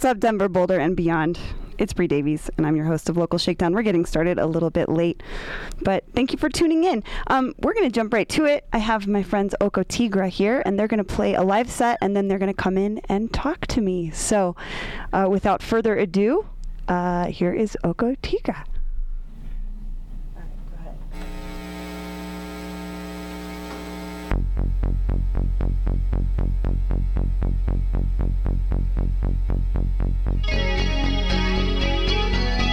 What's up, Denver, Boulder, and beyond? It's Bree Davies, and I'm your host of Local Shakedown. We're getting started a little bit late, but thank you for tuning in. Um, we're going to jump right to it. I have my friends Oko Tygra here, and they're going to play a live set, and then they're going to come in and talk to me. So, uh, without further ado, uh, here is Oko Tygra. Thank you.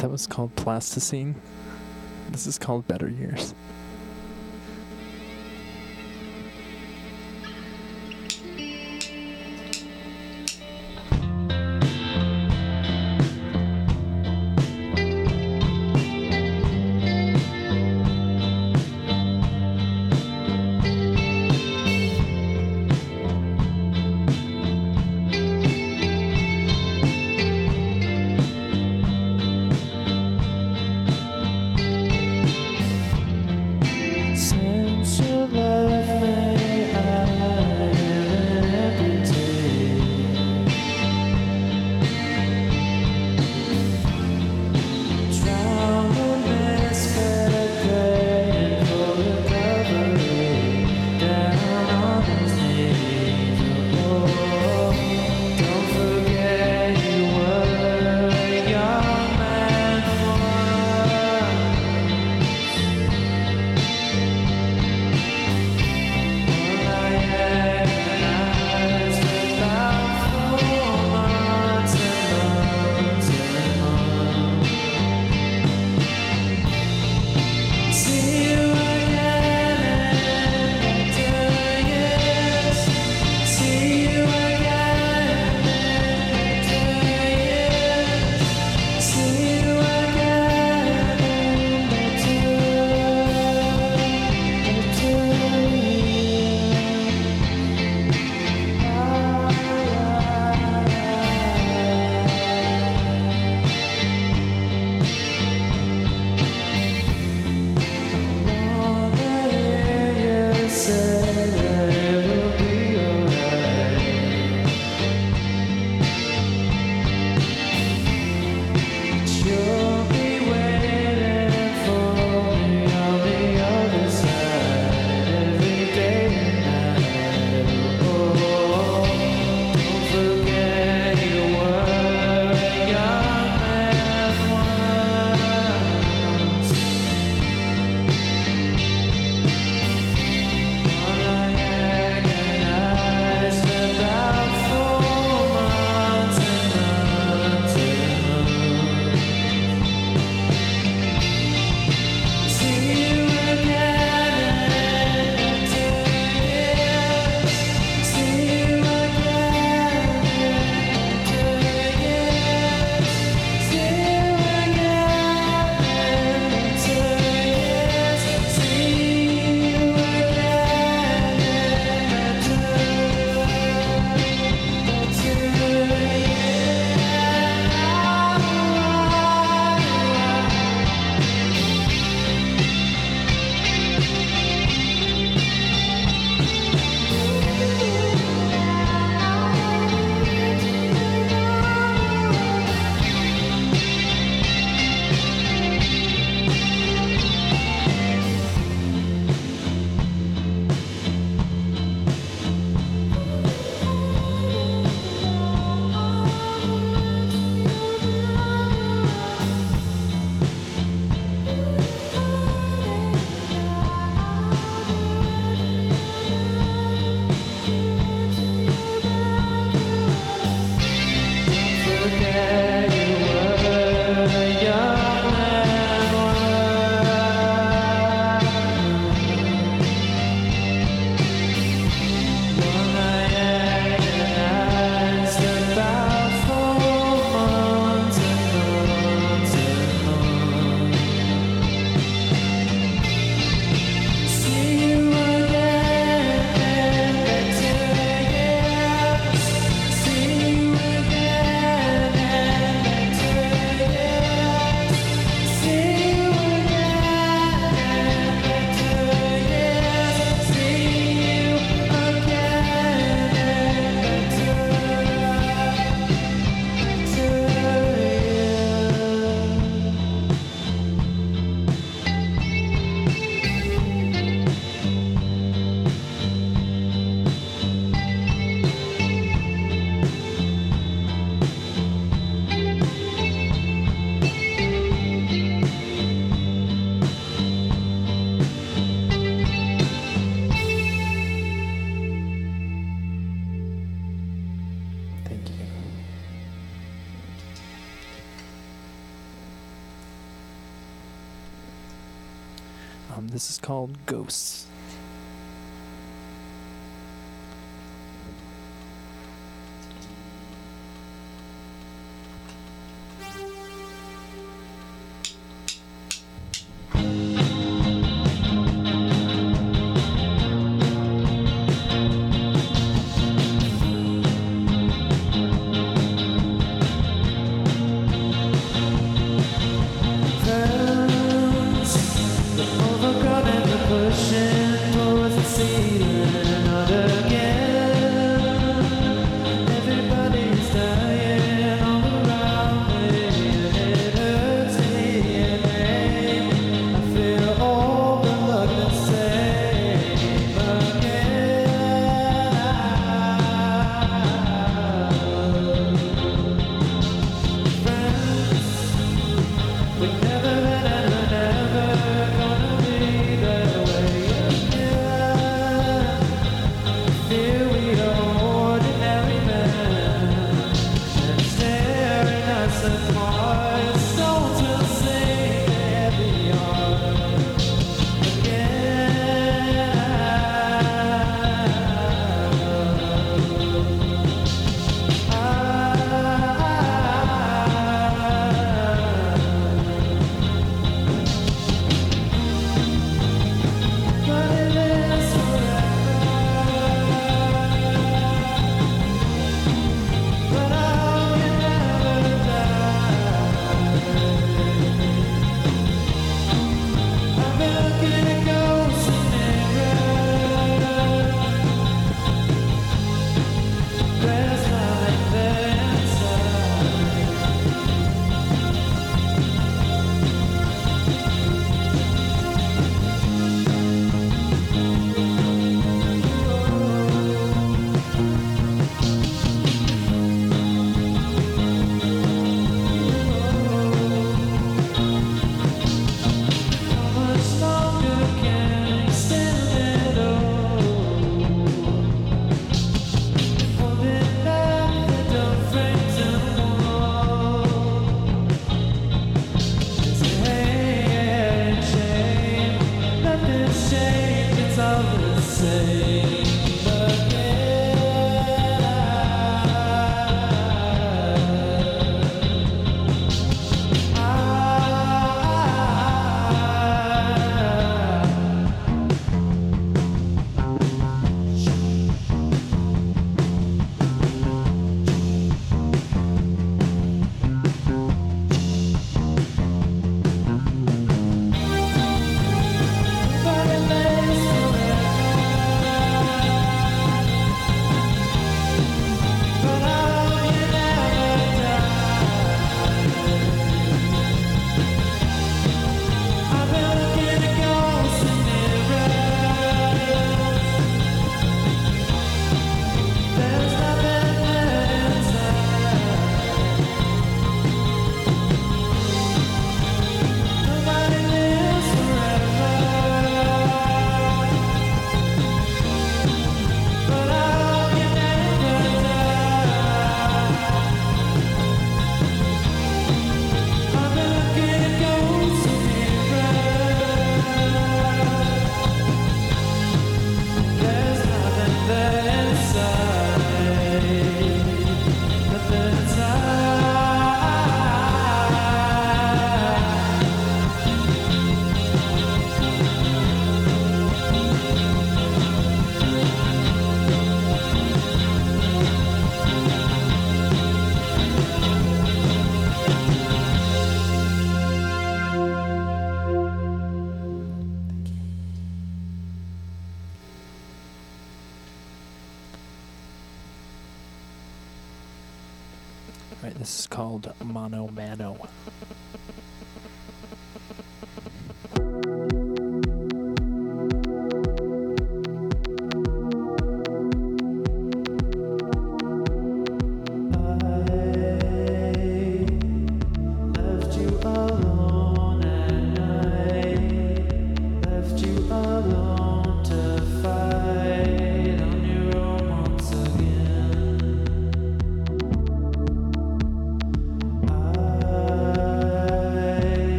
That was called Plasticine. This is called Better Years.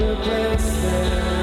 the place there.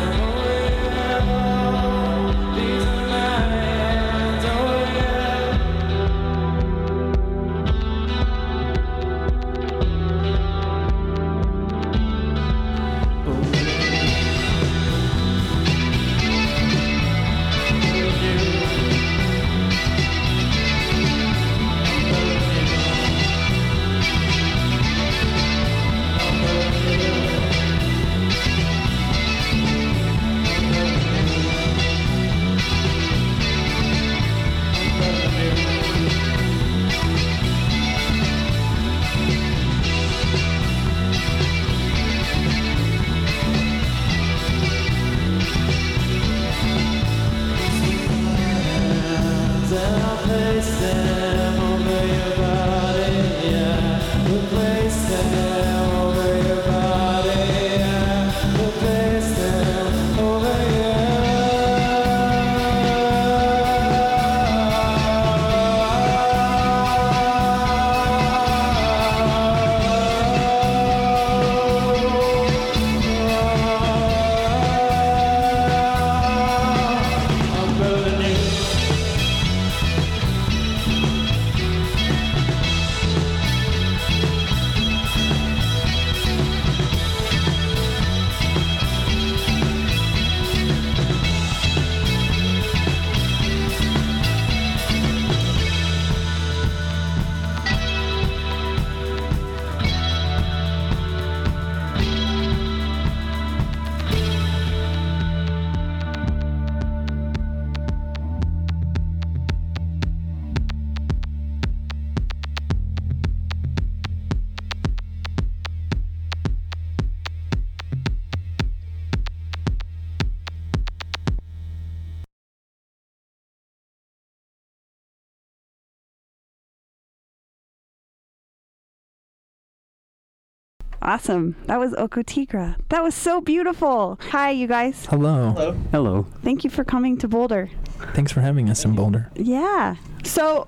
Awesome. That was Oko Tygra. That was so beautiful. Hi, you guys. Hello. Hello. Thank you for coming to Boulder. Thanks for having us in Boulder. Yeah. So,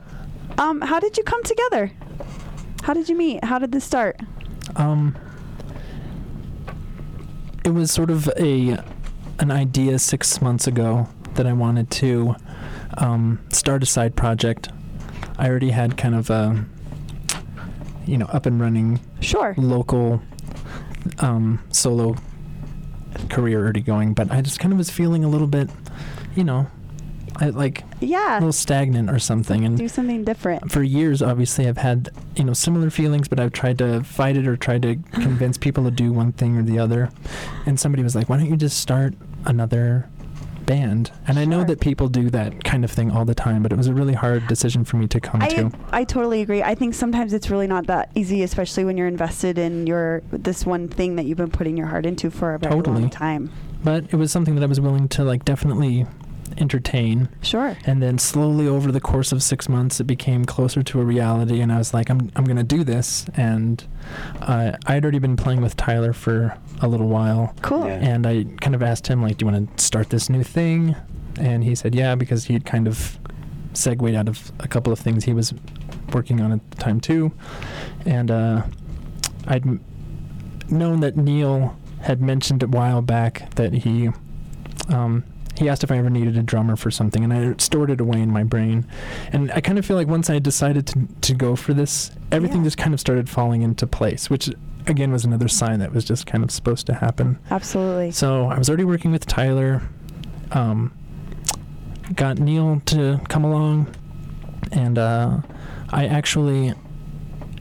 um, how did you come together? How did you meet? How did this start? Um, it was sort of a an idea six months ago that I wanted to um, start a side project. I already had kind of a you know up and running Sure. local um, solo career already going, but I just kind of was feeling a little bit, you know, I like a little stagnant or something, and Do something different. for years obviously i've had you know similar feelings but i've tried to fight it or tried to convince people to do one thing or the other and somebody was like why don't you just start another band and i know that people do that kind of thing all the time but it was a really hard decision for me to come I, to I totally agree. I think sometimes it's really not that easy, especially when you're invested in your this one thing that you've been putting your heart into for a very Totally. long time. but it was something that i was willing to like definitely entertain Sure. and then slowly over the course of six months it became closer to a reality and i was like i'm, I'm going to do this and uh, i had already been playing with tyler for a little while Cool. Yeah. and I kind of asked him like, "Do you want to start this new thing?" And he said, "Yeah," because he'd kind of segued out of a couple of things he was working on at the time too, and uh, I'd m- known that Neil had mentioned a while back that he um, he asked if I ever needed a drummer for something, and I stored it away in my brain. And I kind of feel like once I decided to to go for this, everything Yeah. just kind of started falling into place, which again was another sign that was just kind of supposed to happen. Absolutely. So I was already working with Tyler. Um, got Neil to come along, and uh, I actually,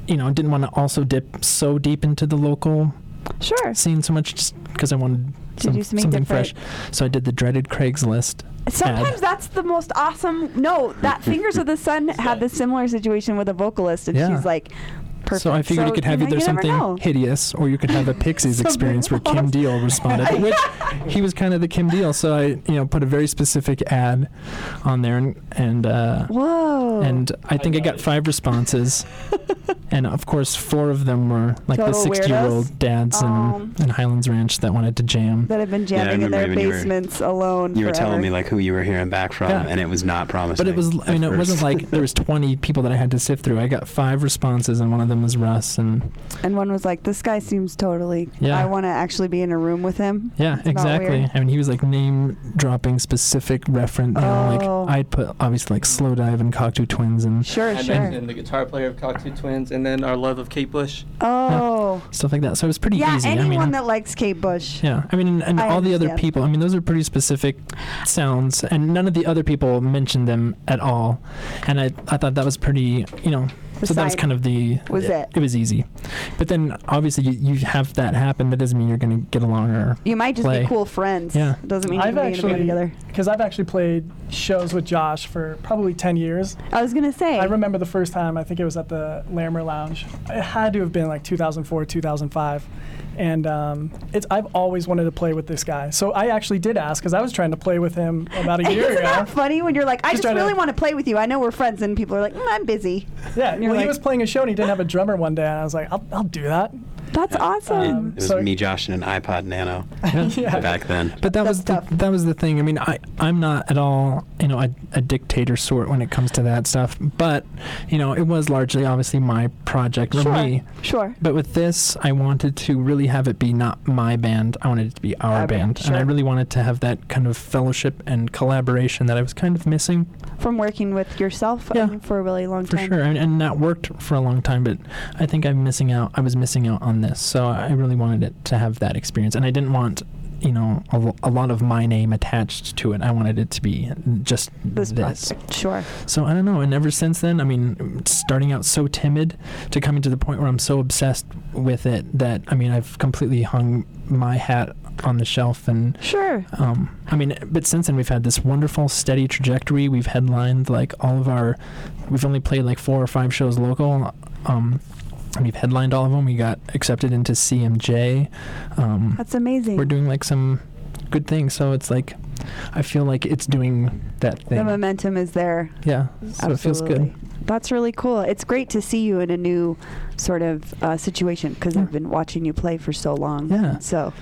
you know, didn't want to also dip so deep into the local Sure. scene so much, just because I wanted some, do something something fresh. So I did the dreaded Craigslist. Sometimes that's the most awesome. No, that Fingers of the Sun had the similar situation with a vocalist, and Yeah. she's like, perfect. So I figured it could have you know, either you never know. something hideous or you could have a Pixies experience where Kim. Deal responded, which he was kind of the Kim Deal. So I, you know, put a very specific ad on there and and uh, Whoa. and I think I got five responses, and of course four of them were like the sixty-year-old dads Um, in, in Highlands Ranch that wanted to jam. that have been Yeah, jamming in their remember when you were- basements alone. You were telling me like who you were hearing back from, Yeah. and it was not promising. But it was, I mean, at it wasn't like there was 20 people that I had to sift through. I got five responses, and one of them was Russ. And And one was like, "This guy seems totally. Yeah. I want to actually be in a room with him." yeah, It's exactly. I mean, he was like name dropping specific reference. You know, Oh. like I'd put obviously like Slowdive and Cocteau Twins and Sure, I sure. mentioned the guitar player of Cocteau Twins, and then our love of Kate Bush. Oh, stuff like that. So it was pretty yeah. easy. Anyone I mean, that likes Kate Bush. Yeah, I mean, and, and I all the other people. I mean, those are pretty specific sounds, and none of the other people mentioned them at all. And I, I thought that was pretty, you know. The so that was kind of the. was it. It was easy, but then obviously you, you have that happen. That doesn't mean you're going to get along or. You might just play. be cool friends. Yeah. Doesn't mean you're going to be actually, together. because I've actually played shows with Josh for probably 10 years. I was gonna say. I remember the first time, I think it was at the Larimer Lounge. It had to have been like 2004, 2005. And um, it's I've always wanted to play with this guy. So I actually did ask because I was trying to play with him about a year Isn't ago. that funny when you're like, I Just just trying to- really want to play with you. I know we're friends, and people are like, mm, I'm busy. Yeah, well, like- he was playing a show and he didn't have a drummer one day, and I was like, I'll, I'll do that. That's awesome. Um, It was So- me, Josh, and an iPod Nano yeah. back then. But that That's was the, that was the thing. I mean, I I'm not at all you know a, a dictator sort when it comes to that stuff. But you know, it was largely obviously my project for sure. me. Sure. But with this, I wanted to really have it be not my band. I wanted it to be our, Our band, band, and I really wanted to have that kind of fellowship and collaboration that I was kind of missing From working with yourself um, Yeah. mean, for a really long for time. For sure, and, and that worked for a long time. But I think I'm missing out. I was missing out on this, so I really wanted it to have that experience, and I didn't want. You know, a, a lot of my name attached to it. I wanted it to be just This, this. project. Sure. So I don't know. And ever since then, I mean, starting out so timid to coming to the point where I'm so obsessed with it that I mean, I've completely hung my hat on the shelf and. Sure. Um, I mean, but since then we've had this wonderful steady trajectory. We've headlined like all of our, we've only played like four or five shows local. Um, and we've headlined all of them. We got accepted into CMJ. Um, That's amazing. we're doing like some good things. So it's like, I feel like it's doing that thing the momentum is there. Yeah. So it feels good. That's really cool. It's great to see you in a new sort of uh, situation because Yeah. I've been watching you play for so long. Yeah. So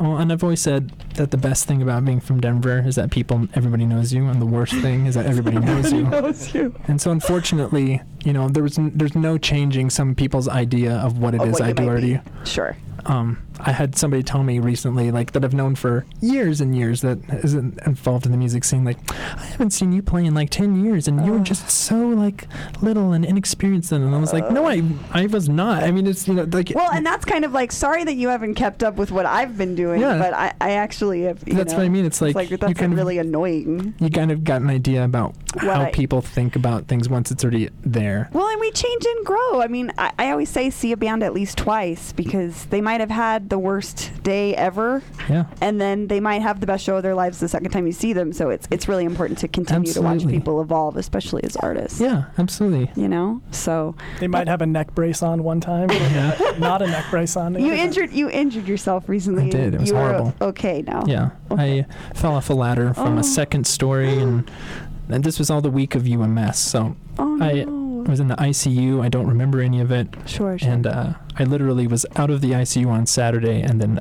Well, and I've always said that the best thing about being from Denver is that people, everybody knows you, and the worst thing is that everybody knows you. knows you. And so, unfortunately, you know, there was n- there's no changing some people's idea of what it is Of what I you do might already. be. Sure. Um, I had somebody tell me recently, like that I've known for years and years, that isn't involved in the music scene. Like, I haven't seen you play in like ten years, and you were Ugh. just so like little and inexperienced. And I was like, no, I I was not. I mean, it's you know like Well, and that's kind of like sorry that you haven't kept up with what I've been doing, Yeah. but I, I actually have. You that's know, what I mean. It's like, It's like you that's kind of really annoying. you kind of got an idea about What how I- people think about things once it's already there. Well, and we change and grow. I mean, I, I always say see a band at least twice because they might have had the worst day ever, Yeah. and then they might have the best show of their lives the second time you see them. So it's it's really important to continue to watch people evolve, especially as artists. Yeah, absolutely. You know, so They might have a neck brace on one time, Yeah. not a neck brace on. the you other injured you injured yourself recently. I did. It was you horrible. Were okay now. Yeah. Okay. I fell off a ladder from Oh. a second story, and, and this was all the week of UMS. So Oh I no. I was in the ICU. I don't remember any of it. sure, sure. And uh, I literally was out of the ICU on Saturday and then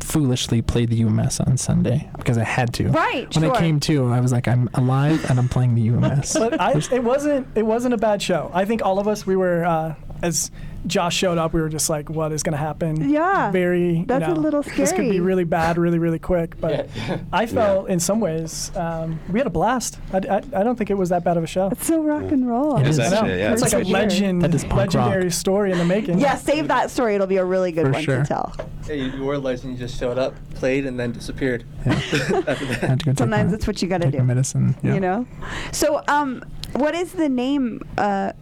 foolishly played the UMS on Sunday because I had to. right. When sure. I came to, I was like, I'm alive and I'm playing the UMS. But I, it wasn't. It wasn't a bad show. I think all of us we were uh, as Josh showed up. We were just like, "What is going to happen?" Yeah. Very. you That's a little scary. This could be really bad, really, really quick. But I felt in some ways um, we had a blast. I, I, I don't think it was that bad of a show. It's so rock and roll. It is I know. actually, yeah, it's it's like a for legend, That is legendary rock. story in the making. Yeah, save that story. It'll be a really good For one sure. to tell. Yeah, you, you were a legend. You just showed up, played, and then disappeared. Yeah. That. had to go take Sometimes that's what you got to take my do. medicine. Yeah. You know. So, um, what does the name uh,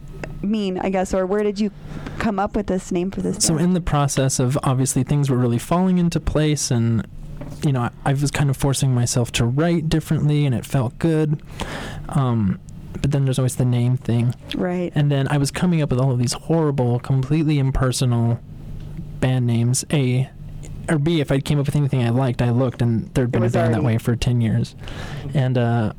mean? I guess, or where did you come up with this name for this? So band? in the process of obviously things were really falling into place and you know I, I was kind of forcing myself to write differently and it felt good um, but then there's always the name thing right. and then I was coming up with all of these horrible completely impersonal band names A or B if I came up with anything I liked I looked and there'd been a band that way for 10 years and uh,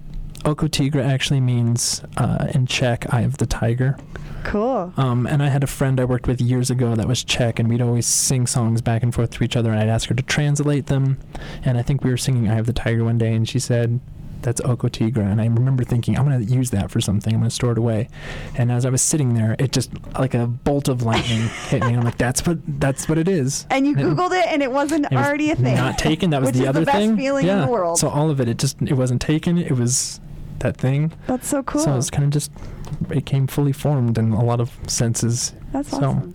Oko Tygra actually means uh, in Czech Eye of the Tiger Cool. um, and I had a friend I worked with years ago that was Czech, and we'd always sing songs back and forth to each other, and I'd ask her to translate them. And I think we were singing "I Have the Tiger" one day, and she said, "That's Oko Tygra." And I remember thinking, I'm going to use that for something. I'm going to store it away. And as I was sitting there, it just like a bolt of lightning hit me. I'm like, "That's what that's what it is." And you And googled it, and it wasn't it was already a thing. Not taken. That was Which the is other the best thing. feeling in the world. So all of it, it just it wasn't taken. It was that thing. That's so cool. So it's kind of just it came fully formed in a lot of senses. That's so- awesome.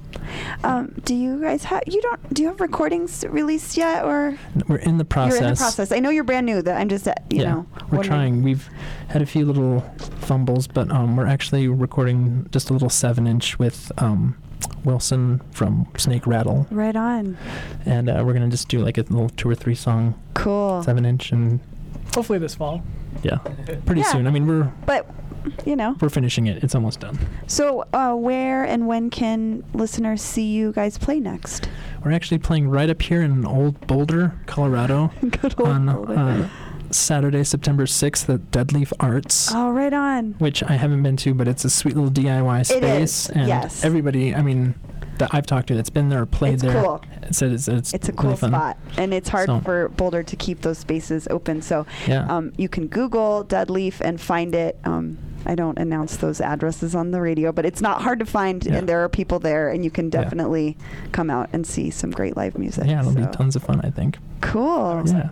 Um, do you guys have you don't do you have recordings released yet or We're in the process. you're in the process? I know you're brand new. That I'm just uh, you yeah, know we're wondering- trying. We've had a few little fumbles, but um, we're actually recording just a little seven-inch with um, Wilson from Snake Rattle, Right on. and uh, we're gonna just do like a little two or three song Cool. seven-inch, and Hopefully this fall. Yeah, pretty Yeah. soon. I mean, we're But you know, we're finishing it. It's almost done. so uh, where and when can listeners see you guys play next? We're actually playing right up here in Old Boulder, Colorado, Good old on Boulder. uh, Saturday, September 6th at Deadleaf Arts. oh, right on. which I haven't been to, but it's a sweet little DIY space, is, and yes. everybody, I mean, that I've talked to that's been there played It's there, cool. said it's it's, It's a cool fun. spot, and it's hard So- for Boulder to keep those spaces open. So Yeah, um, you can Google Deadleaf and find it. Um, I don't announce those addresses on the radio, but it's not hard to find, Yeah. and there are people there, and you can Yeah. definitely come out and see some great live music. yeah, it'll be tons of fun. I think. Cool. Yeah.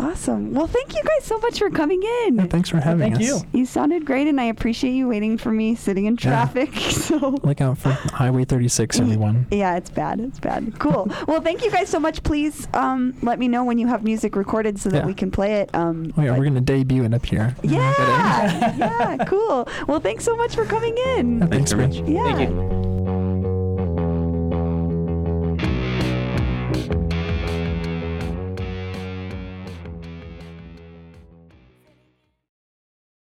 Awesome. Well, thank you guys so much for coming in. Yeah, thanks for having thank us. you. You sounded great, and I appreciate you waiting for me sitting in Yeah. traffic. So. Look out for Highway 36, everyone. Yeah, it's bad. It's bad. Cool. well, thank you guys so much. Please um, let me know when you have music recorded so that Yeah. we can play it. Um, Oh yeah, we're gonna debut it up here. Yeah, yeah, cool. Well, thanks so much for coming in. Thanks, very Rich. much. Yeah. Thank you.